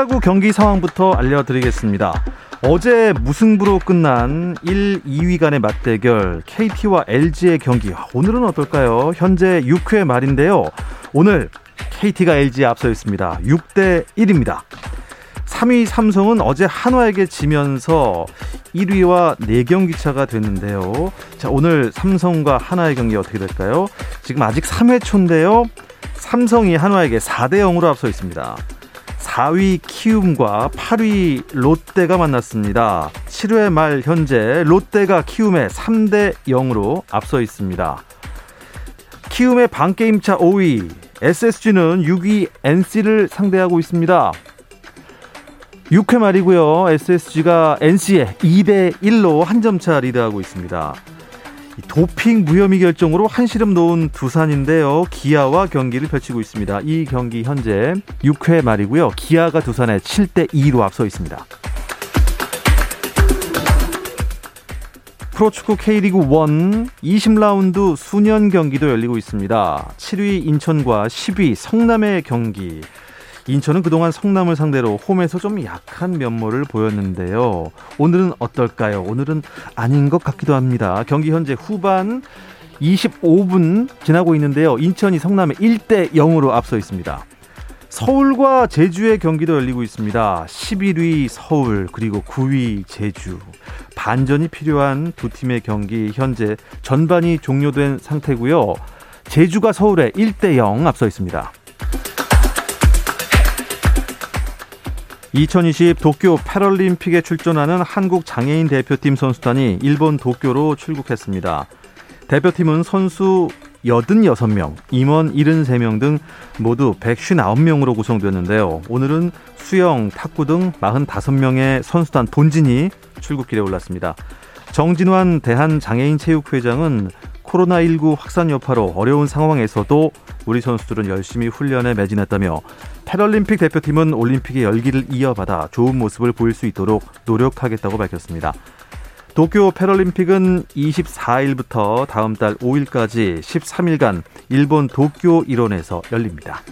프로야구 경기 상황부터 알려드리겠습니다. 어제 무승부로 끝난 1, 2위 간의 맞대결 KT와 LG의 경기 오늘은 어떨까요? 현재 6회 말인데요. 오늘 KT가 LG에 앞서 있습니다. 6대 1입니다. 3위 삼성은 어제 한화에게 지면서 1위와 4경기 차가 됐는데요. 자, 오늘 삼성과 한화의 경기 어떻게 될까요? 지금 아직 3회 초인데요. 삼성이 한화에게 4대 0으로 앞서 있습니다. 4위 키움과 8위 롯데가 만났습니다. 7회 말 현재 롯데가 키움에 3대 0으로 앞서 있습니다. 키움의 반게임차 5위 SSG는 6위 NC를 상대하고 있습니다. 6회 말이고요. SSG가 NC에 2대 1로 한 점 차 리드하고 있습니다. 도핑 무혐의 결정으로 한시름 놓은 두산인데요. 기아와 경기를 펼치고 있습니다. 이 경기 현재 6회 말이고요. 기아가 두산에 7대 2로 앞서 있습니다. 프로축구 K리그 1 20라운드 수년 경기도 열리고 있습니다. 7위 인천과 10위 성남의 경기. 인천은 그동안 성남을 상대로 홈에서 좀 약한 면모를 보였는데요. 오늘은 어떨까요? 오늘은 아닌 것 같기도 합니다. 경기 현재 후반 25분 지나고 있는데요. 인천이 성남에 1대 0으로 앞서 있습니다. 서울과 제주의 경기도 열리고 있습니다. 11위 서울 그리고 9위 제주. 반전이 필요한 두 팀의 경기 현재 전반이 종료된 상태고요. 제주가 서울에 1대 0 앞서 있습니다. 2020 도쿄 패럴림픽에 출전하는 한국 장애인 대표팀 선수단이 일본 도쿄로 출국했습니다. 대표팀은 선수 86명, 임원 73명 등 모두 159명으로 구성되었는데요. 오늘은 수영, 탁구 등 45명의 선수단 본진이 출국길에 올랐습니다. 정진환 대한장애인체육회장은 코로나19 확산 여파로 어려운 상황에서도 우리 선수들은 열심히 훈련에 매진했다며 패럴림픽 대표팀은 올림픽의 열기를 이어받아 좋은 모습을 보일 수 있도록 노력하겠다고 밝혔습니다. 도쿄 패럴림픽은 24일부터 다음 달 5일까지 13일간 일본 도쿄 일원에서 열립니다.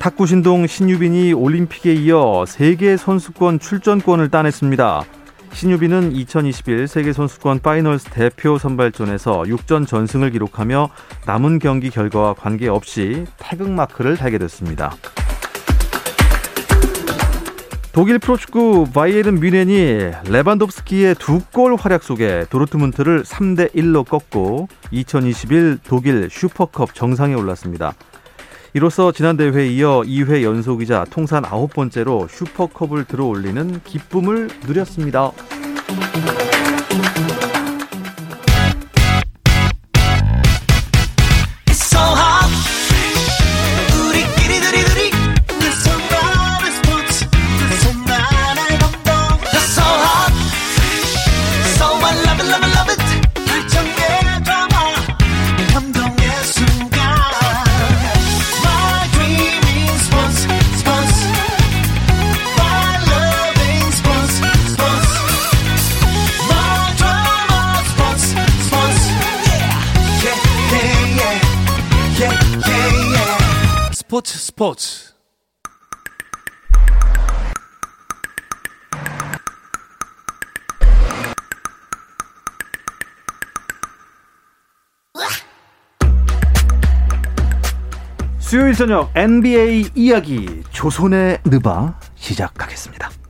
탁구 신동 신유빈이 올림픽에 이어 세계 선수권 출전권을 따냈습니다. 신유빈은 2021 세계선수권 Finals 대표 선발전에서 6전 전승을 기록하며 남은 경기 결과와 관계없이 태극마크를 달게 됐습니다. 독일 프로축구 바이에른 뮌헨이 레반도프스키의 두 골 활약 속에 도르트문트를 3대 1로 꺾고 2021 독일 슈퍼컵 정상에 올랐습니다. 이로써 지난 대회에 이어 2회 연속이자 통산 아홉 번째로 슈퍼컵을 들어올리는 기쁨을 누렸습니다. 스포츠 스포츠 수요일 저녁 NBA 이야기 조선의 느바 시작하겠습니다.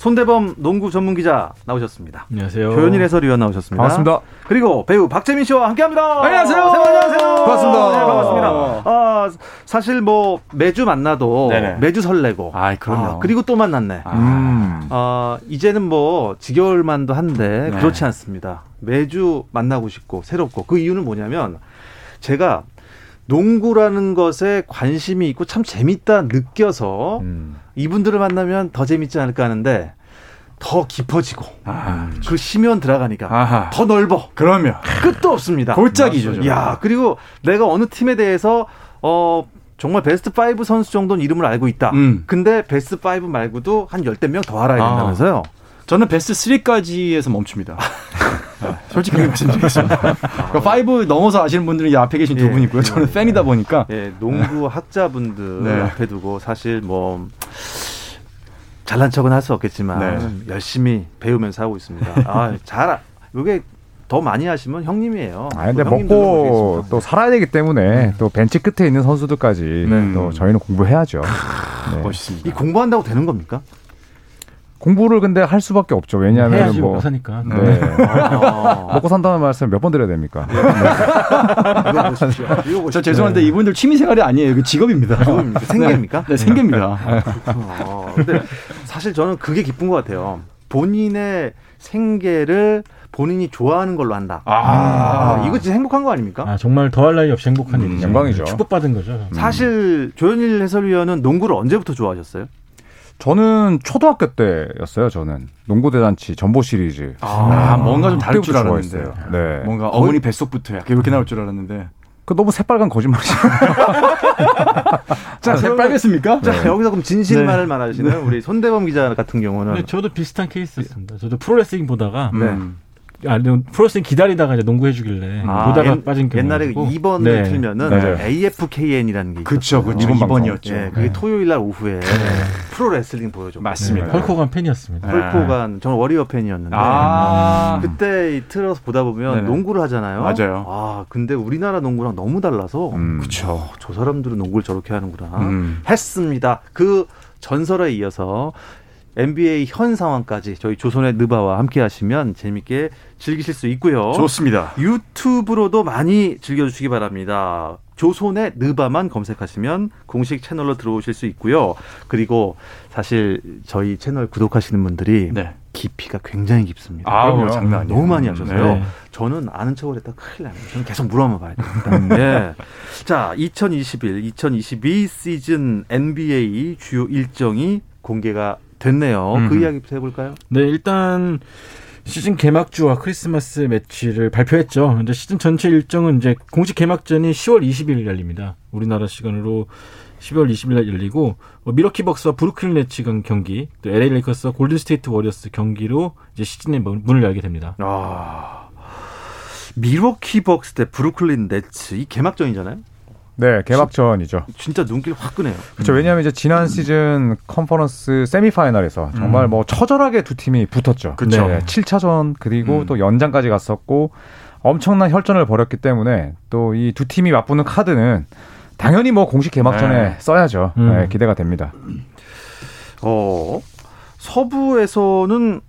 손대범 농구 전문 기자 나오셨습니다. 안녕하세요. 조현일 해설위원 나오셨습니다. 반갑습니다. 그리고 배우 박재민 씨와 함께합니다. 안녕하세요. 안녕하세요. 반갑습니다. 네, 반갑습니다. 아, 사실 뭐 매주 만나도 네네. 매주 설레고. 아이, 그럼요. 아, 그리고 또 만났네. 음. 아, 이제는 뭐 지겨울 만도 한데 네. 그렇지 않습니다. 매주 만나고 싶고 새롭고 그 이유는 뭐냐면 제가 농구라는 것에 관심이 있고 참 재밌다 느껴서 음. 이분들을 만나면 더 재밌지 않을까 하는데 더 깊어지고 아, 그 심연 들어가니까 아하. 더 넓어 그러면 끝도 없습니다. 골짜기죠. 야 그리고 내가 어느 팀에 대해서 어 정말 베스트 5 선수 정도는 이름을 알고 있다. 음. 근데 베스트 5 말고도 한 열댓 명 더 알아야 된다면서요. 저는 베스트 3까지에서 멈춥니다. 네, 솔직하게 말씀드리겠습니다. 그러니까 5 넘어서 아시는 분들은 이 앞에 계신 두 예. 분 있고요. 저는 팬이다 보니까 예, 농구 학자분들 네. 앞에 두고 사실 뭐 잘난 척은 할 수 없겠지만 네. 열심히 배우면서 하고 있습니다. 아, 잘 아- 이게 더 많이 하시면 형님이에요. 아 근데 먹고 모르겠습니다. 또 살아야 되기 때문에 또 벤치 끝에 있는 선수들까지 네. 또 저희는 공부해야죠. 네. 멋있습니다. 이 공부한다고 되는 겁니까? 공부를 근데 할 수밖에 없죠. 왜냐하면 해야지 뭐뭐 사니까. 네. 아, 먹고 산다는 말씀 몇번 드려야 됩니까? 보십시오. 저 죄송한데 이분들 취미 생활이 아니에요. 이거 직업입니다. 직업입니까? 생계입니까? 네, 생계입니다. 어, 근데 사실 저는 그게 기쁜 것 같아요. 본인의 생계를 본인이 좋아하는 걸로 한다. 아, 이거 진짜 행복한 거 아닙니까? 아 정말 더할 나위 없이 행복한 음, 일이죠. 영광이죠. 축복받은 거죠. 사실 조현일 해설위원은 농구를 언제부터 좋아하셨어요? 저는 초등학교 때였어요. 저는 농구 대잔치 전보 시리즈. 아, 뭔가 좀 다를 줄 알았는데. 네. 뭔가 어머니 뱃속부터 약간 이렇게 나올 줄 알았는데. 그 너무 새빨간 거짓말이죠. 자, 새빨갔습니까? 자, 여기서 그럼 진실만을 네. 말하시는 우리 손대범 기자 같은 경우는 근데 저도 비슷한 케이스였습니다. 저도 프로레슬링 보다가 음. 아, 프로레슬링 기다리다가 이제 농구 해 주길래 아, 보다가 옛- 빠진 경우 옛날에 2번을 틀면은 맞아요. AFKN이라는 게 그쵸. 그쵸. 2번 방송. 2번이었죠. 예, 그게 토요일 날 오후에 프로 레슬링 보여줘. 맞습니다. 네, 헐크 호건 팬이었습니다. 헐크 호건 저는 워리어 팬이었는데 아. 그때 이 틀어서 보다 보면 네네. 농구를 하잖아요. 맞아요. 아 근데 우리나라 농구랑 너무 달라서 음. 그쵸. 저 사람들은 농구를 저렇게 하는구나 음. 했습니다. 그 전설에 이어서 NBA 현 상황까지 저희 조선의 느바와 함께 하시면 재밌게 즐기실 수 있고요. 좋습니다. 유튜브로도 많이 즐겨주시기 바랍니다. 조선의 느바만 검색하시면 공식 채널로 들어오실 수 있고요. 그리고 사실 저희 채널 구독하시는 분들이 네. 깊이가 굉장히 깊습니다. 아, 그럼요. 장난 아니에요. 너무 많이 하셔서요. 네. 저는 아는 척을 했다 큰일 납니다. 저는 계속 물어만 봐야 됩니다. 네. 자, 2021, 2022 시즌 NBA 주요 일정이 공개가 됐네요. 그 음흠. 이야기부터 해볼까요? 네, 일단 시즌 개막주와 크리스마스 매치를 발표했죠. 이제 시즌 전체 일정은 이제 공식 개막전이 10월 20일 열립니다. 우리나라 시간으로 10월 20일 날 열리고 뭐 밀워키 벅스와 브루클린 네츠 간 경기, 또 LA 레이커스와 골든 스테이트 워리어스 경기로 이제 시즌의 문- 문을 열게 됩니다. 아, 밀워키 벅스 대 브루클린 네츠 이 개막전이잖아요. 네, 개막전이죠. 진짜 눈길 확 끄네요. 그렇죠. 왜냐하면 이제 지난 시즌 컨퍼런스 세미파이널에서 정말 뭐 처절하게 두 팀이 붙었죠. 그쵸. 네, 7차전 그리고 음. 또 연장까지 갔었고 엄청난 혈전을 벌였기 때문에 또 이 두 팀이 맞붙는 카드는 당연히 뭐 공식 개막전에 네. 써야죠. 음. 네, 기대가 됩니다. 어, 서부에서는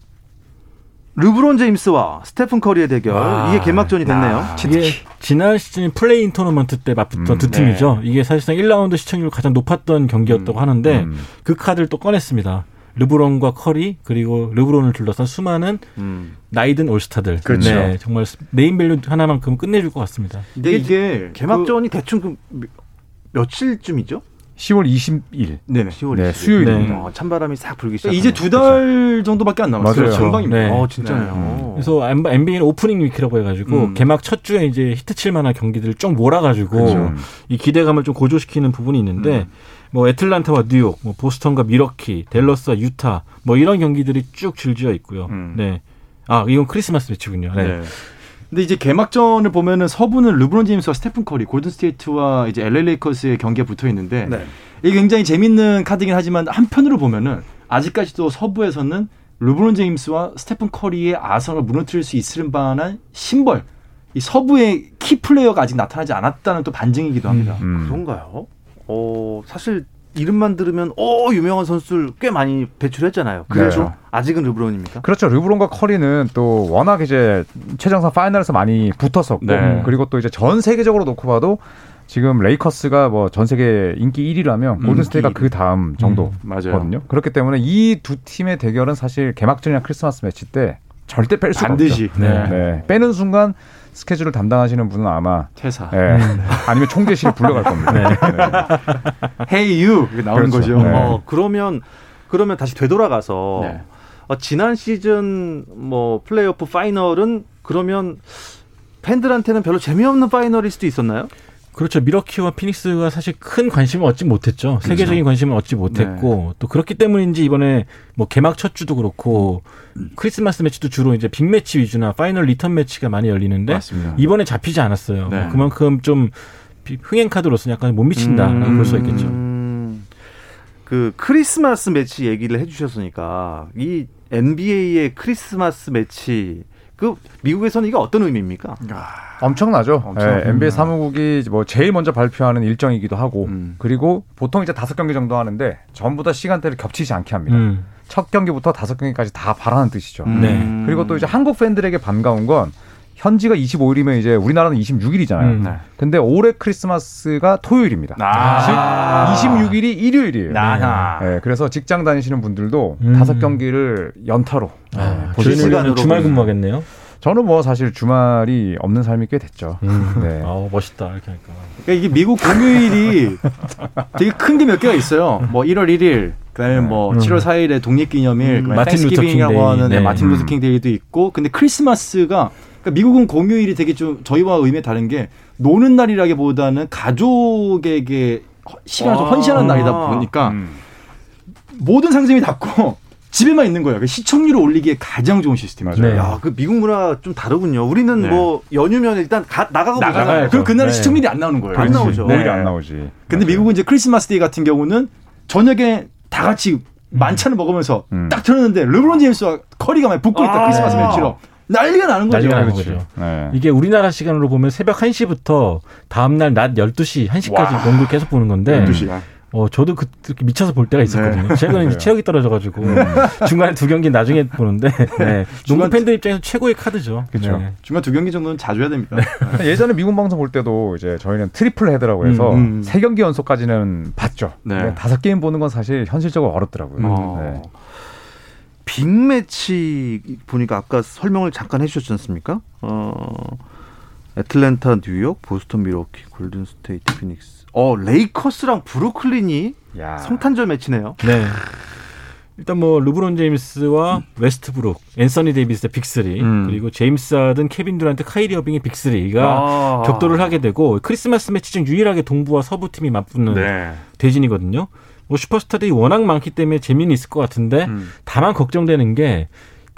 르브론 제임스와 스테픈 커리의 대결 아, 이게 개막전이 됐네요. 아, 이게 지난 시즌 play-in 토너먼트 때 맞붙던 음, 두 팀이죠. 이게 사실상 1라운드 시청률 가장 높았던 경기였다고 하는데 음. 그 카드를 또 꺼냈습니다. 르브론과 커리 그리고 르브론을 둘러싼 수많은 음. 나이든 올스타들. 그렇죠. 네, 정말 name value 하나만큼 끝내줄 것 같습니다. 근데 이게 개막전이 대충 그 며- 며칠쯤이죠? 10월 20일. 네네. 10월 네, 20일. 수요일입니다. 어, 찬바람이 싹 불기 시작. 이제 두 달 정도밖에 안 남았어요. 맞아요. 금방입니다. 네. 어, 진짜요. 그래서 NBA는 opening week이라고 해가지고 음. 개막 첫 주에 이제 히트 칠 만한 경기들을 쭉 몰아가지고 그렇죠. 이 기대감을 좀 고조시키는 부분이 있는데 뭐 애틀란타와 뉴욕, 뭐 보스턴과 밀워키, 댈러스와 유타 뭐 이런 경기들이 쭉 줄지어 있고요. 음. 네. 아 이건 크리스마스 매치군요. 네. 네. 근데 이제 개막전을 보면은 서부는 르브론 제임스와 스테픈 커리, 골든 스테이트와 이제 LA 레이커스의 경기가 붙어 있는데 네. 이게 굉장히 재밌는 카드긴 하지만 한편으로 보면은 아직까지도 서부에서는 르브론 제임스와 스테픈 커리의 아성을 무너뜨릴 수 있을 만한 심벌, 이 서부의 키 플레이어가 아직 나타나지 않았다는 또 반증이기도 합니다. 음. 그런가요? 어, 사실 이름만 들으면 오 유명한 선수를 꽤 많이 배출했잖아요. 그렇죠. 네. 아직은 르브론입니까? 그렇죠. 르브론과 커리는 또 워낙 이제 최정상 파이널에서 많이 붙었었고 네. 그리고 또 이제 전 세계적으로 놓고 봐도 지금 레이커스가 뭐 전 세계 인기 1위라면 골든스테이가 그 다음 정도거든요. 맞아요. 그렇기 때문에 이 두 팀의 대결은 사실 개막전이나 크리스마스 매치 때 절대 뺄 수가 반드시. 없죠. 네. 네. 빼는 순간 스케줄을 담당하시는 분은 아마 퇴사. 예, 아니면 총재실 불러갈 겁니다. 네. Hey you 나오는 그렇죠. 거죠. 네. 어 그러면 그러면 다시 되돌아가서 네. 어, 지난 시즌 뭐 플레이오프 파이널은 그러면 팬들한테는 별로 재미없는 파이널일 수도 있었나요? 그렇죠. 미러키와 피닉스가 사실 큰 관심을 얻지 못했죠. 세계적인 관심을 얻지 못했고 또 그렇기 때문인지 이번에 뭐 개막 첫 주도 그렇고 크리스마스 매치도 주로 이제 big match 위주나 final 리턴 매치가 많이 열리는데 맞습니다. 이번에 잡히지 않았어요. 네. 그만큼 좀 비- 흥행 카드로서 약간 못 미친다라고 볼수 있겠죠. 음, 그 크리스마스 매치 얘기를 해주셨으니까 이 NBA의 크리스마스 매치 그 미국에서는 이게 어떤 의미입니까? 엄청나죠. 엄청. 예, NBA 사무국이 뭐 제일 먼저 발표하는 일정이기도 하고 음. 그리고 보통 이제 다섯 경기 정도 하는데 전부 다 시간대를 겹치지 않게 합니다. 음. 첫 경기부터 다섯 경기까지 다 봐라는 뜻이죠. 음. 네. 그리고 또 이제 한국 팬들에게 반가운 건 현지가 25일이면 이제 우리나라는 26일이잖아요. 음. 네. 근데 올해 크리스마스가 토요일입니다. 아. 즉 26일이 일요일이에요. 아하. 네, 그래서 직장 다니시는 분들도 음. 다섯 경기를 연타로 아, 네, 보실 수 있는 주말 근무하겠네요. 저는 뭐 사실 주말이 없는 삶이 꽤 됐죠. 네. 아 멋있다 이렇게 하니까. 그러니까 이게 미국 공휴일이 되게 큰 게 몇 개가 있어요. 뭐 1월 1일, 그다음에 뭐 음. 7월 4일에 독립기념일, 음, 마틴 루터 Thanksgiving이라고 킹 Day. 하는 네, 네. 마틴 루터 음. 킹 Day도 있고, 근데 크리스마스가 그러니까 미국은 공휴일이 되게 좀 저희와 의미 다른 게 노는 날이라기보다는 가족에게 허- 시간을 좀 아. 헌신하는 날이다 보니까 음. 모든 상점이 닫고 집에만 있는 거예요. 그 시청률을 올리기에 가장 좋은 시스템이죠. 네. 야, 그 미국 문화가 좀 다르군요. 우리는 네. 뭐 연휴면 일단 가, 나가고 나가요. 그럼 그날은 네. 시청률이 안 나오는 거예요. 안 그렇지. 나오죠. 오히려 네. 안 나오지. 근데 맞아요. 미국은 이제 Christmas Day 같은 경우는 저녁에 다 같이 만찬을 먹으면서 음. 딱 들었는데 르브론 제임스와 커리가 막 붙고 있다 아. 크리스마스 매치로 난리가 나는 거죠. 난리가 나는 그렇지. 거죠. 네. 이게 우리나라 시간으로 보면 새벽 1시부터 다음날 낮 12시, 1시까지 농구를 계속 보는 건데 12시간. 어, 저도 그, 그렇게 미쳐서 볼 때가 있었거든요. 최근에 이제 체력이 떨어져가지고 중간에 두 경기 나중에 보는데 네. 농구 중간- 팬들 입장에서 최고의 카드죠. 그쵸. 네. 중간 두 경기 정도는 자 줘야 됩니다. 예전에 미국 방송 볼 때도 이제 저희는 triple header라고 해서 음, 음. 세 경기 연속까지는 봤죠. 네. 다섯 게임 보는 건 사실 현실적으로 어렵더라고요. 어. 네. big match 보니까 아까 설명을 잠깐 해주셨지 않습니까? 어, 애틀랜타, 뉴욕, 보스턴, 밀워키, 골든 스테이트, 피닉스. 어, 레이커스랑 브루클린이 야. 성탄절 매치네요. 네. 일단 뭐 르브론 제임스와 웨스트브룩, 앤서니 데이비스의 big 3 음. 그리고 제임스 하든, 케빈 듀란트, 카이리 어빙의 big 3가 아. 격돌을 하게 되고 크리스마스 매치 중 유일하게 동부와 서부 팀이 맞붙는 네. 대진이거든요. 뭐 슈퍼스타들이 워낙 많기 때문에 재미는 있을 것 같은데 음. 다만 걱정되는 게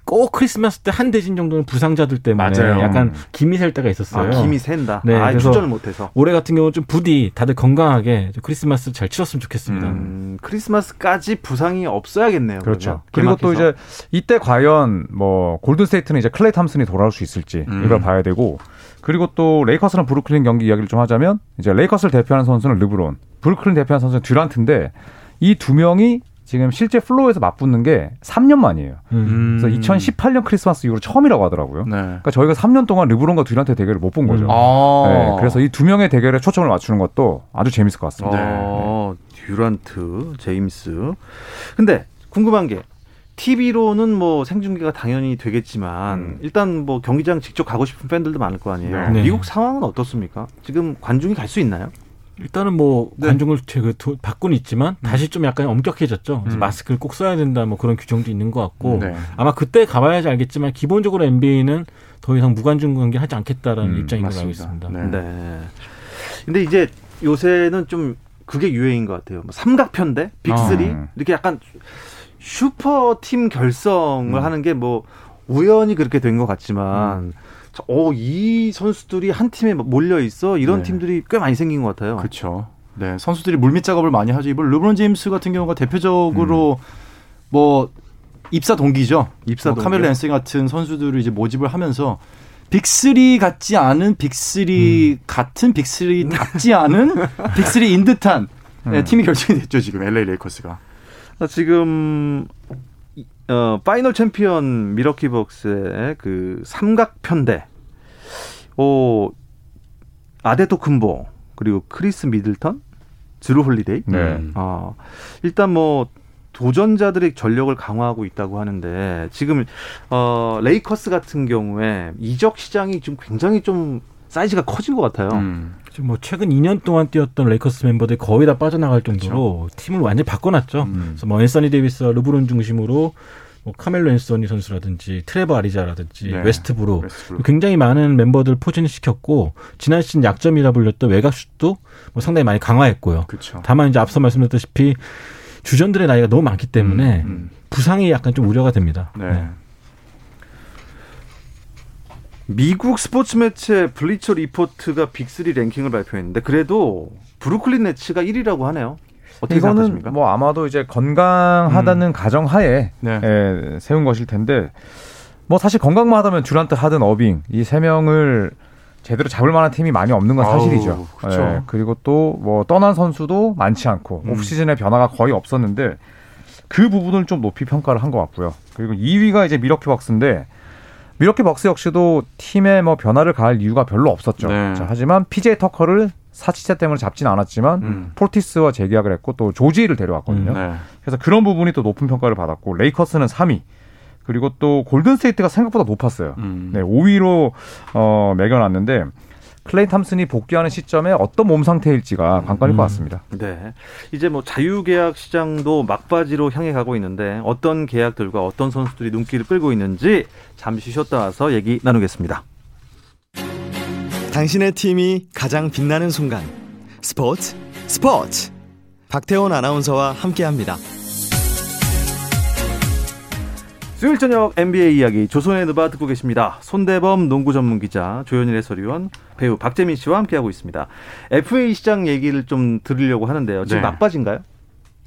꼭 크리스마스 때 한 대진 정도는 부상자들 때문에 맞아요. 약간 김이 셀 때가 있었어요. 아, 김이 샌다. 네, 아, 그래서- 출전을 못해서. 올해 같은 경우는 좀 부디 다들 건강하게 좀 크리스마스 잘 치렀으면 좋겠습니다. 음, 크리스마스까지 부상이 없어야겠네요. 그렇죠. 그러면. 그리고 또 개막해서. 이제 이때 과연 뭐 골든 스테이트는 이제 클레이 탐슨이 돌아올 수 있을지 음. 이걸 봐야 되고 그리고 또 레이커스랑 브루클린 경기 이야기를 좀 하자면 이제 레이커스를 대표하는 선수는 르브론, 브루클린 대표하는 선수는 듀란트인데 이 두 명이 지금 실제 플로어에서 맞붙는 게 3년 만이에요. 음. 그래서 2018년 크리스마스 이후로 처음이라고 하더라고요. 네. 그러니까 저희가 3년 동안 르브론과 듀란트 대결을 못 본 거죠. 음. 아. 네, 그래서 이 두 명의 대결에 초점을 맞추는 것도 아주 재밌을 것 같습니다. 어, 듀란트, 제임스. 근데 궁금한 게 TV로는 뭐 생중계가 당연히 되겠지만 음. 일단 뭐 경기장 직접 가고 싶은 팬들도 많을 거 아니에요. 네. 미국 상황은 어떻습니까? 지금 관중이 갈 수 있나요? 일단은 뭐 네. 관중을 제- 그 도- 바꾸는 있지만 다시 좀 약간 엄격해졌죠. 그래서 음. 마스크를 꼭 써야 된다 뭐 그런 규정도 있는 것 같고 네. 아마 그때 가봐야지 알겠지만 기본적으로 NBA는 더 이상 무관중 경기 하지 않겠다라는 음, 입장인 걸로 알고 맞습니다. 있습니다. 네. 네. 근데 이제 요새는 좀 그게 유행인 것 같아요. 뭐 삼각편대, 빅3 아. 이렇게 약간 슈퍼 팀 결성을 음. 하는 게 뭐 우연히 그렇게 된 것 같지만 저- 어, 이 선수들이 한 팀에 몰려 있어 이런 네. 팀들이 꽤 많이 생긴 것 같아요. 그렇죠. 네, 선수들이 물밑 작업을 많이 하죠. 이번 르브론 제임스 같은 경우가 대표적으로 뭐 입사 동기죠. 입사 뭐? 카멜로 앤서니 같은 선수들을 이제 모집을 하면서 빅3 같지 않은 빅3 같은 빅3답지 않은 빅3인 듯한 네, 팀이 결정이 됐죠 지금 LA 레이커스가. 아, 지금 이- 어, 파이널 챔피언 밀워키 벅스의 그 삼각 편대, 오 아데토쿤보 그리고 크리스 미들턴, 드루 홀리데이. 네. 음. 어, 일단 뭐 도전자들의 전력을 강화하고 있다고 하는데 지금 어, 레이커스 같은 경우에 이적 시장이 좀 굉장히 좀 사이즈가 커진 것 같아요. 음. 지금 뭐 최근 2년 동안 뛰었던 레이커스 멤버들이 거의 다 빠져나갈 정도로 팀을 완전히 바꿔놨죠. 음. 그래서 뭐 앤서니 데이비스와 르브론 중심으로 뭐 카멜로 앤서니 선수라든지 트레버 아리자라든지 네. 웨스트브룩. 굉장히 많은 멤버들 포진시켰고 지난 시즌 약점이라 불렸던 외곽슛도 뭐 상당히 많이 강화했고요. 그렇죠. 다만 이제 앞서 말씀드렸다시피 주전들의 나이가 너무 많기 때문에 음. 부상이 약간 좀 우려가 됩니다. 네. 미국 스포츠 매체 블리처 리포트가 빅3 랭킹을 발표했는데 그래도 브루클린 네츠가 1위라고 하네요. 어떻게 이거는 생각하십니까? 뭐 아마도 이제 건강하다는 가정하에 네. 예, 세운 것일 텐데 뭐 사실 건강만 하다면 듀란트, 하든, 어빙 이 세 명을 제대로 잡을 만한 팀이 많이 없는 건 아우, 사실이죠. 그쵸. 예, 그리고 또 뭐 떠난 선수도 많지 않고 음. 오프 시즌에 변화가 거의 없었는데 그 부분을 좀 높이 평가를 한 것 같고요. 그리고 2위가 이제 밀워키 벅스인데 밀워키 벅스 역시도 팀에 뭐 변화를 가할 이유가 별로 없었죠. 네. 자, 하지만 PJ 터커를 사치세 때문에 잡지는 않았지만 음. 포티스와 재계약을 했고 또 조지를 데려왔거든요. 네. 그래서 그런 부분이 또 높은 평가를 받았고 레이커스는 3위 그리고 또 골든 스테이트가 생각보다 높았어요. 음. 네, 5위로 어, 매겨놨는데 클레이 탐슨이 복귀하는 시점에 어떤 몸 상태일지가 관건일 음. 것 같습니다. 네. 이제 뭐 자유계약 시장도 막바지로 향해 가고 있는데 어떤 계약들과 어떤 선수들이 눈길을 끌고 있는지 잠시 쉬었다 와서 얘기 나누겠습니다. 당신의 팀이 가장 빛나는 순간 스포츠 스포츠 박태원 아나운서와 함께 합니다. 수요일 저녁 NBA 이야기 조선의 누바 듣고 계십니다. 손대범 농구 전문 기자, 조현일 해설위원, 배우 박재민 씨와 함께하고 있습니다. FA 시장 얘기를 좀 들으려고 하는데요. 지금 네. 막바지인가요?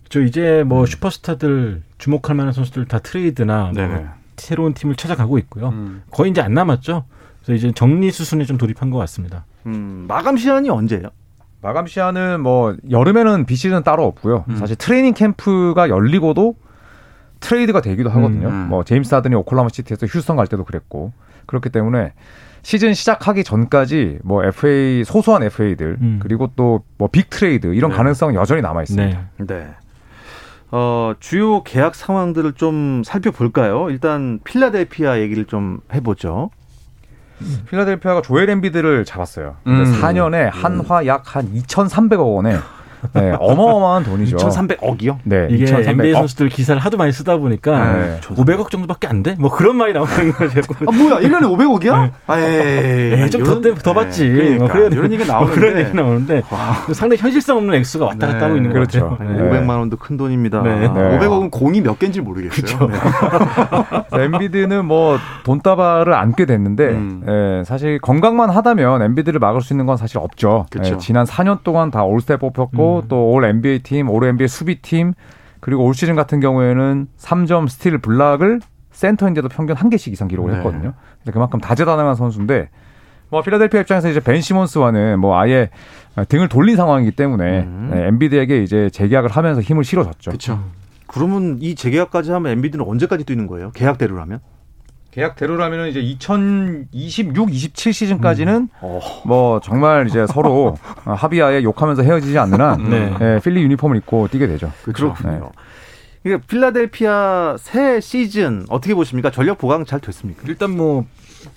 저 이제 뭐 슈퍼스타들 주목할 만한 선수들 다 트레이드나 뭐 네네. 새로운 팀을 찾아가고 있고요. 음. 거의 이제 안 남았죠. 그래서 이제 정리 수순에 좀 돌입한 것 같습니다. 음, 마감 시한이 언제예요? 마감 시한은 뭐 여름에는 비시즌 따로 없고요. 음. 사실 트레이닝 캠프가 열리고도 트레이드가 되기도 하거든요. 음, 음. 뭐 제임스 하든이 오클라호마 시티에서 휴스턴 갈 때도 그랬고 그렇기 때문에 시즌 시작하기 전까지 뭐 FA 소소한 FA들 음. 그리고 또 뭐 big 트레이드 이런 네. 가능성은 여전히 남아 있습니다. 네. 네. 어, 주요 계약 상황들을 좀 살펴볼까요? 일단 필라델피아 얘기를 좀 해보죠. 필라델피아가 조엘 엠비드를 잡았어요. 근데 음. 4년에 한화 약 한 2,300억 원에 네, 어마어마한 돈이죠. 2,300억이요? 네, 이게 2,300억. NBA 선수들 기사를 하도 많이 쓰다 보니까 네. 500억 정도밖에 안 돼? 뭐 그런 말이 나오는 거죠. 아 뭐야 1년에 500억이야? 아, 에이, 예, 좀더 이런- 더 받지. 네, 뭐 그러니까. 그래야 이런 얘기가 뭐 그런 얘기 나오는데 나오는데 상당히 현실성 없는 액수가 왔다 갔다 네, 하고 있는 그렇죠. 것 같아요. 네. 500만 원도 큰 돈입니다. 네. 네. 500억은 공이 몇 개인지 모르겠어요. 네. 엠비드는 뭐 돈다발을 안게 됐는데 음. 예, 사실 건강만 하다면 엠비드를 막을 수 있는 건 사실 없죠. 예, 지난 4년 동안 다 올스타 뽑혔고 음. 또 All NBA 팀, All NBA 수비팀 그리고 올 시즌 같은 경우에는 3점 스틸 블락을 센터인데도 평균 한 개씩 이상 기록을 네. 했거든요. 그래서 그만큼 다재다능한 선수인데 뭐 필라델피아 입장에서 이제 벤 시몬스와는 뭐 아예 등을 돌린 상황이기 때문에 음. 예, 엠비드에게 이제 재계약을 하면서 힘을 실어줬죠. 그렇죠. 그러면 이 재계약까지 하면 엔비디는 언제까지 뛰는 거예요? 계약대로라면? 계약대로라면 이제 2026, 27 시즌까지는 어. 뭐 정말 이제 서로 합의하에 욕하면서 헤어지지 않는 한 네. 예, 필리 유니폼을 입고 뛰게 되죠. 그렇군요. 이게 필라델피아 새 시즌 어떻게 보십니까? 전력 보강 잘 됐습니까? 일단 뭐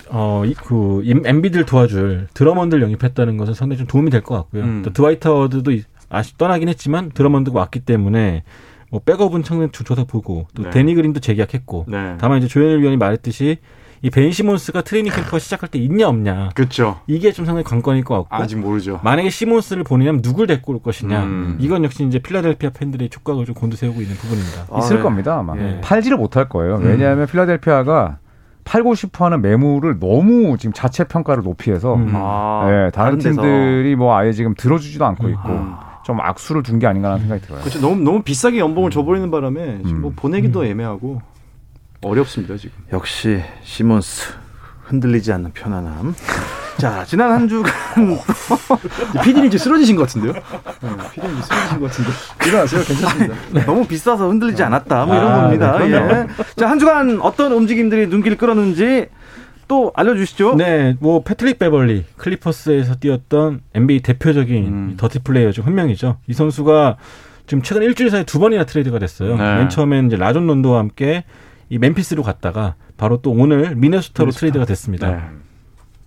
어, 이, 그, 엠비들 도와줄 드러먼들 영입했다는 것은 상당히 좀 도움이 될 것 같고요. 음. 또 드와이트 워드도 하워드 떠나긴 했지만 드러먼드가 왔기 때문에 뭐 백업은 청년 조사 보고 또 네. 데니 그린도 재계약했고 네. 다만 이제 조현일 위원이 말했듯이 이 벤 시몬스가 트레이닝 캠프가 시작할 때 있냐 없냐 그렇죠. 이게 좀 상당히 관건일 것 같고 아직 모르죠. 만약에 시몬스를 보낸다면 누굴 데리고 올 것이냐 음. 이건 역시 이제 필라델피아 팬들의 촉각을 좀 곤두세우고 있는 부분입니다. 있을 아, 네. 겁니다 아마. 예. 팔지를 못할 거예요. 음. 왜냐하면 필라델피아가 팔고 싶어하는 매물을 너무 지금 자체 평가를 높이 해서 음. 아, 예, 다른 데서. 팀들이 뭐 아예 지금 들어주지도 않고 있고 아. 좀 악수를 둔 게 아닌가라는 생각이 들어요. 그렇죠. 너무 너무 비싸게 연봉을 줘버리는 바람에 지금 뭐 음. 보내기도 애매하고 어렵습니다 지금. 역시 시몬스 흔들리지 않는 편안함. 자, 지난 한 주간 피디님 이제 쓰러지신 것 같은데요? 네, 피디님 이제 쓰러지신 것 같은데. 일어나세요. 괜찮습니다. 너무 비싸서 흔들리지 않았다. 뭐 이런 아, 겁니다. 네. 예. 자, 한 주간 어떤 움직임들이 눈길을 끌었는지 또 알려주시죠. 네, 뭐 패트릭 베벌리 클리퍼스에서 뛰었던 NBA 대표적인 음. dirty player 중 한 명이죠. 이 선수가 지금 최근 일주일 사이에 두 번이나 트레이드가 됐어요. 네. 맨 처음엔 이제 라존 론도와 함께 이 멤피스로 갔다가 바로 또 오늘 미네소타로 미네소타. 트레이드가 됐습니다. 네.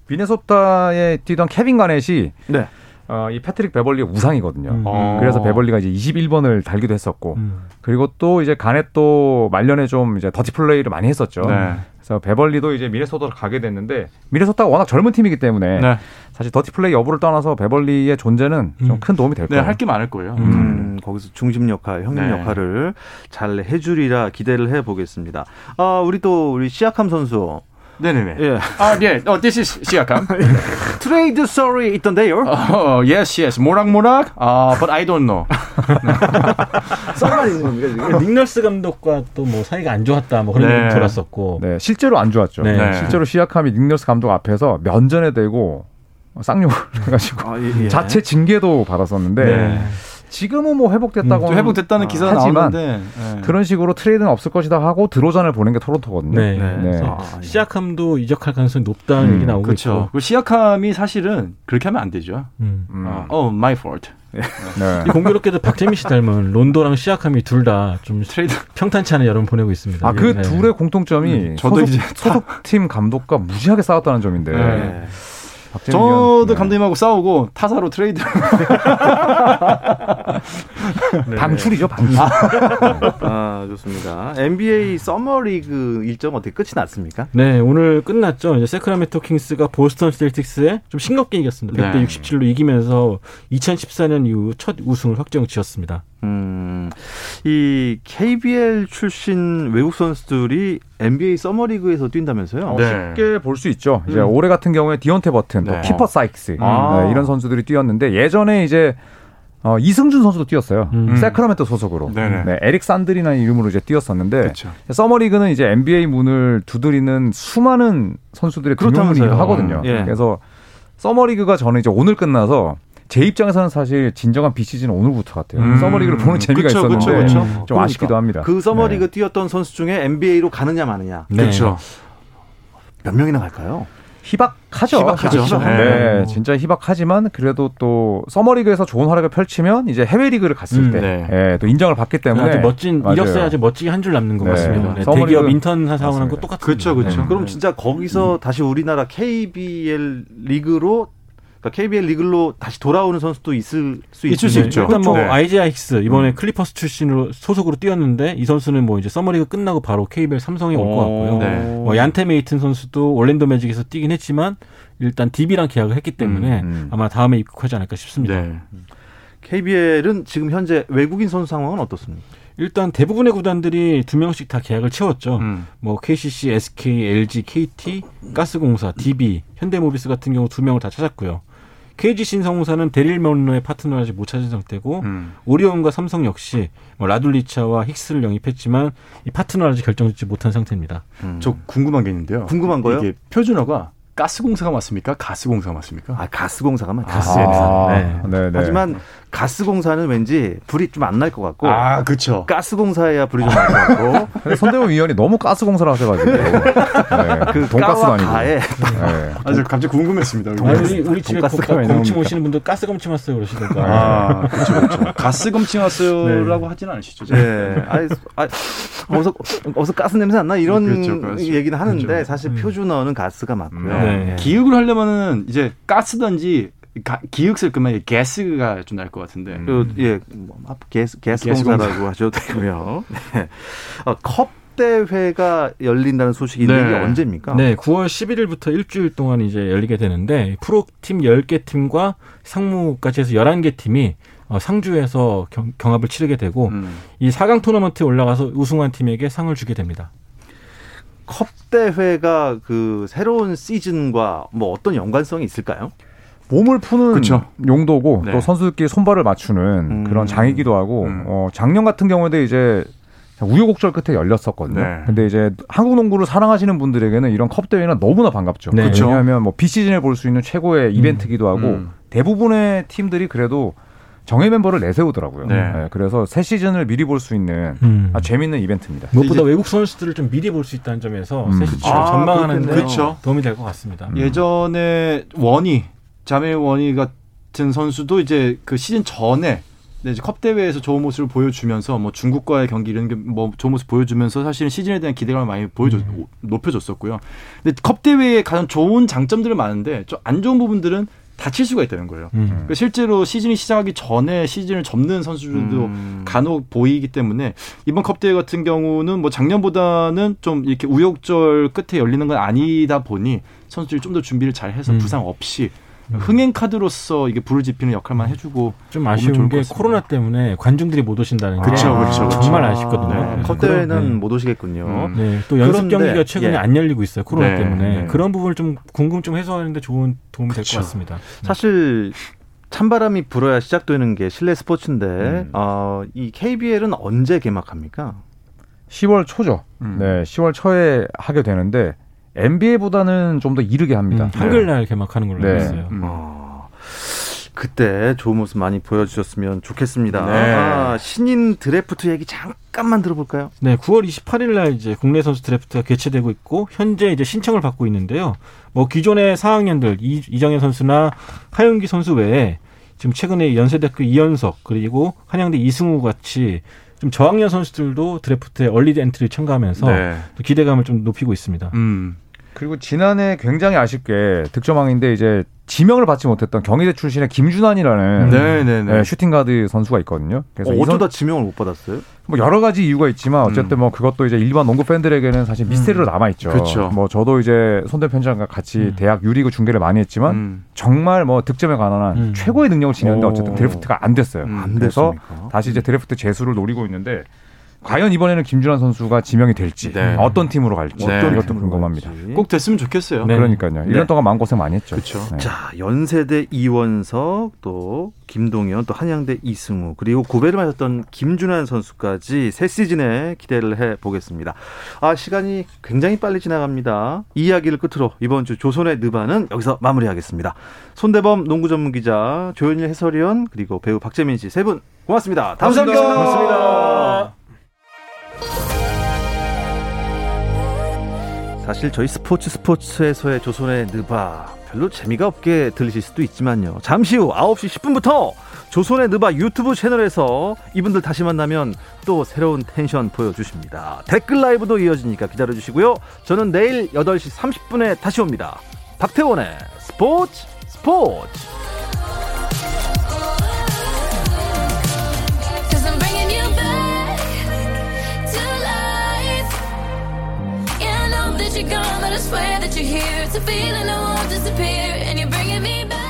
미네소타에 뛰던 케빈 가넷이 네. 어, 이 패트릭 베벌리의 우상이거든요. 음. 어. 그래서 베벌리가 이제 21번을 달기도 했었고 음. 그리고 또 이제 가넷도 말년에 좀 이제 더티 플레이를 많이 했었죠. 네. 그래서 베벌리도 이제 미네소타로 가게 됐는데 미네소타가 워낙 젊은 팀이기 때문에 네. 사실 더티 플레이 여부를 떠나서 베벌리의 존재는 좀 음. 큰 도움이 될 네, 거예요. 할 게 많을 거예요. 음. 음, 거기서 중심 역할, 형님 네. 역할을 잘 해주리라 기대를 해보겠습니다. 아, 우리 또 우리 시아캄 선수. 네네네. 예. 아, 예. 어, this is 시아캄. 트레이드 썰이 있던데요. 어, yes, yes. 모락모락. 아, but I don't know. 썰만 있는 겁니까 지금? 닉널스 감독과 또 뭐 사이가 안 좋았다 뭐 그런 네. 얘기 돌았었고 네, 실제로 안 좋았죠. 네. 네. 실제로 시아캄이 닉너스 감독 앞에서 면전에 대고 쌍욕을 해가지고 아, 예, 예. 자체 징계도 받았었는데 네. 지금은 뭐 회복됐다고 음, 좀 회복됐다는 기사가 하지만 나오는데. 네. 그런 식으로 트레이드는 없을 것이다 하고 드로잔을 보낸 게 토론토거든요. 네. 네. 그래서 아, 예. 시아캄도 이적할 가능성이 높다는 음, 얘기 나오고 그렇죠. 있고. 그리고 시아캄이 사실은 그렇게 하면 안 되죠. 음. 음. 어, oh, my fault. 네. 이 공교롭게도 박재민 씨 닮은 론도랑 시아캄이 둘 다 좀 트레이드. 평탄치 않은 여름 보내고 있습니다. 아, 그 네. 둘의 공통점이 음, 저도 소속, 이제 소속팀 감독과 무지하게 싸웠다는 점인데. 저도 네. 감독님하고 싸우고 타사로 트레이드. 네. 방출이죠, 방출. 아, 좋습니다. NBA 서머리그 일정 어떻게 끝이 났습니까? 네, 오늘 끝났죠. 이제 세크라멘토 킹스가 보스턴 셀틱스에 좀 싱겁게 이겼습니다. 100대 네. 67로 이기면서 2014년 이후 첫 우승을 확정 지었습니다. 음, 이 KBL 출신 외국 선수들이 NBA 서머리그에서 뛴다면서요? 어, 네. 쉽게 볼 수 있죠. 이제 음. 올해 같은 경우에 디온테 버튼, 또 네. 키퍼 사이크스 아. 네, 이런 선수들이 뛰었는데 예전에 이제 어, 이승준 선수도 뛰었어요. 음. 세크라멘토 소속으로. 네네. 네, 에릭 산드리라는 이름으로 이제 뛰었었는데 그렇죠. 서머리그는 이제 NBA 문을 두드리는 수많은 선수들의 그렇다면서요. 등용문이기도 하거든요. 예. 그래서 서머리그가 저는 이제 오늘 끝나서 제 입장에서는 사실 진정한 비 시즌은 오늘부터 같아요. 음. 서머리그를 보는 재미가 그쵸, 있었는데 그쵸, 그쵸. 좀 그러니까. 아쉽기도 합니다. 그 서머리그 네. 뛰었던 선수 중에 NBA로 가느냐 마느냐. 네. 그렇죠. 몇 명이나 갈까요? 희박하죠. 희박하죠. 사실. 네. 네, 진짜 희박하지만 그래도 또 서머리그에서 좋은 활약을 펼치면 이제 해외 리그를 갔을 음, 때 네. 예, 또 인정을 받기 때문에 아주 멋진. 이력서에 아주 멋지게 한 줄 남는 것 네. 같습니다. 네, 서머리그- 대기업 인턴 사원하고. 똑같습니다. 그렇죠, 그렇죠. 네. 그럼 진짜 거기서 다시 우리나라 KBL 리그로 그러니까 KBL 리그로 다시 돌아오는 선수도 있을 수 있을 수. 있죠. 일단 뭐 네. 아이제아 힉스 이번에 클리퍼스 출신으로 소속으로 뛰었는데 이 선수는 뭐 이제 서머리그 끝나고 바로 KBL 삼성에 올 것 같고요. 네. 뭐 얀테 메이튼 선수도 올랜도 매직에서 뛰긴 했지만 일단 DB랑 계약을 했기 때문에 음, 음. 아마 다음에 입국하지 않을까 싶습니다. 네. KBL은 지금 현재 외국인 선수 상황은 어떻습니까? 일단 대부분의 구단들이 두 명씩 다 계약을 채웠죠. 음. 뭐 KCC, SK, LG, KT, 가스공사, DB, 현대모비스 같은 경우 두 명을 다 찾았고요. KG 신성공사는 데릴 먼로의 파트너를 아직 못 찾은 상태고 음. 오리온과 삼성 역시 뭐 라둘리차와 힉스를 영입했지만 이 파트너를 아직 결정짓지 못한 상태입니다. 저 궁금한 게 있는데요. 궁금한 거요? 이게 표준어가 가스공사가 맞습니까? 가스공사가 맞습니까? 아 가스공사가 맞 아, 대해서. 네. 네, 네. 하지만 가스공사는 왠지 불이 좀 안 날 것 같고 아, 그렇죠. 가스공사에야 불이 좀 날 것 같고 근데 손대문 위원이 너무 가스공사를 하셔가지고 네. 그 돈가스도 까와 아니고. 가에 네. 아, 저 갑자기 궁금했습니다. 아니, 우리, 우리 집에 돈가스가 검침? 오시는 분들 가스 검침 왔어요 그러시던가. 아, 그렇죠, 그렇죠. 가스 검침 왔어요라고 하진 않으시죠? 네. 아니, 아, 어서 어서 가스 냄새 안 나 이런 그렇죠, 그렇죠. 얘기는 하는데 그렇죠. 사실 음. 표준어는 가스가 맞고요. 네. 기역을 하려면은 이제 가스든지 가, 기역 쓸 거면 가스가 좀 나을 것 같은데. 음. 그, 예, 뭐, gas, gas gas 공사라고 하셔도 되고요. 네. 어, 컵 대회가 열린다는 소식이 있는 네. 게 언제입니까? 네, 9월 11일부터 일주일 동안 이제 열리게 되는데 프로팀 10개 팀과 상무까지 해서 11개 팀이 어, 상주에서 경, 합을 치르게 되고 음. 이 4강 토너먼트에 올라가서 우승한 팀에게 상을 주게 됩니다. 컵 대회가 그 새로운 시즌과 뭐 어떤 연관성이 있을까요? 몸을 푸는 그쵸. 용도고 네. 또 선수들끼리 손발을 맞추는 음. 그런 장이기도 하고 음. 어, 작년 같은 경우에도 이제 우여곡절 끝에 열렸었거든요. 네. 근데 이제 한국 농구를 사랑하시는 분들에게는 이런 컵 대회는 너무나 반갑죠. 네. 왜냐하면 뭐 비시즌에 볼 수 있는 최고의 이벤트기도 하고 음. 대부분의 팀들이 그래도 정예 멤버를 내세우더라고요. 네. 네, 그래서 새 시즌을 미리 볼 수 있는 음. 아, 재밌는 이벤트입니다. 무엇보다 외국 선수들을 좀 미리 볼 수 있다는 점에서 음. 새 시즌을 아, 전망하는 데. 도움이 될 것 같습니다. 음. 예전에 원희 자멜 원희 같은 선수도 이제 그 시즌 전에 네, 이제 컵 대회에서 좋은 모습을 보여주면서 뭐 중국과의 경기 이런 게 뭐 좋은 모습 보여주면서 사실은 시즌에 대한 기대감을 많이 보여줬 음. 높여줬었고요. 근데 컵 대회에 가장 좋은 장점들은 많은데 좀 안 좋은 부분들은 다칠 수가 있다는 거예요. 음. 그러니까 실제로 시즌이 시작하기 전에 시즌을 접는 선수들도 음. 간혹 보이기 때문에 이번 컵 대회 같은 경우는 뭐 작년보다는 좀 이렇게 우여곡절 끝에 열리는 건 아니다 보니 선수들이 좀 더 준비를 잘 해서 음. 부상 없이 흥행 카드로서 이게 불을 지피는 역할만 해주고 좀 아쉬운 게. 코로나 때문에 관중들이 못 오신다는 게 그쵸, 그쵸, 그쵸. 정말 아쉽거든요. 네. 그래서 컵 그런- 대회는 네. 못 오시겠군요. 음. 네, 또 연습 그런데, 경기가 최근에 예. 안 열리고 있어요. 코로나 네, 때문에 네. 그런 부분을 좀 궁금증 해소하는데 좋은 도움이 될 것. 같습니다. 사실 찬바람이 불어야 시작되는 게 실내 스포츠인데 음. 어, 이 KBL은 언제 개막합니까? 10월 초죠. 음. 네, 10월 초에 하게 되는데 NBA보다는 좀 더 이르게 합니다. 음, 한글날 개막하는 걸로 네. 알고 있어요. 음. 어, 그때 좋은 모습 많이 보여주셨으면 좋겠습니다. 네. 아, 신인 드래프트 얘기 잠깐만 들어볼까요? 네, 9월 28일 날 이제 국내 선수 드래프트가 개최되고 있고 현재 이제 신청을 받고 있는데요. 뭐 기존의 4학년들 이, 이정현 선수나 하윤기 선수 외에 지금 최근에 연세대학교 이현석 그리고 한양대 이승우 같이 좀 저학년 선수들도 드래프트에 early entry 참가하면서 네. 또 기대감을 좀 높이고 있습니다. 음. 그리고 지난해 굉장히 아쉽게 득점왕인데 이제 지명을 받지 못했던 경희대 출신의 김준환이라는 네네네. 네, 슈팅 가드 선수가 있거든요. 그래서 어, 이 선- 어쩌다 지명을 못 받았어요? 뭐 여러 가지 이유가 있지만 어쨌든 음. 뭐 그것도 이제 일반 농구 팬들에게는 사실 미스테리로 남아 있죠. 뭐 저도 이제 손대 편장과 같이 음. 대학 유리그 중계를 많이 했지만 음. 정말 뭐 득점에 관한 음. 최고의 능력을 지녔는데 오. 어쨌든 드래프트가 안 됐어요. 음. 안 그래서 됐습니까? 다시 이제 드래프트 재수를 노리고 있는데 과연 이번에는 김준환 선수가 지명이 될지 네. 어떤 팀으로 갈지 네. 이것도 팀으로 궁금합니다. 갈지. 꼭 됐으면 좋겠어요. 네. 그러니까요. 1년 동안 마음 고생 많이 했죠. 네. 자, 연세대 이원석, 또 김동현, 또 한양대 이승우, 그리고 고배를 맞았던 김준환 선수까지 새 시즌에 기대를 해 보겠습니다. 아, 시간이 굉장히 빨리 지나갑니다. 이 이야기를 끝으로 이번 주 조선의 느바는 여기서 마무리하겠습니다. 손대범 농구 전문 기자, 조현일 해설위원, 그리고 배우 박재민 씨 세 분 고맙습니다. 감사합니다. 뵙겠습니다. 사실 저희 스포츠 스포츠에서의 조선의 느바 별로 재미가 없게 들리실 수도 있지만요. 잠시 후 9시 10분부터 조선의 느바 유튜브 채널에서 이분들 다시 만나면 또 새로운 텐션 보여주십니다. 댓글 라이브도 이어지니까 기다려주시고요. 저는 내일 8시 30분에 다시 옵니다. 박태원의 스포츠 스포츠 you're gone, but I swear that you're here. It's a feeling that won't disappear, and you're bringing me back.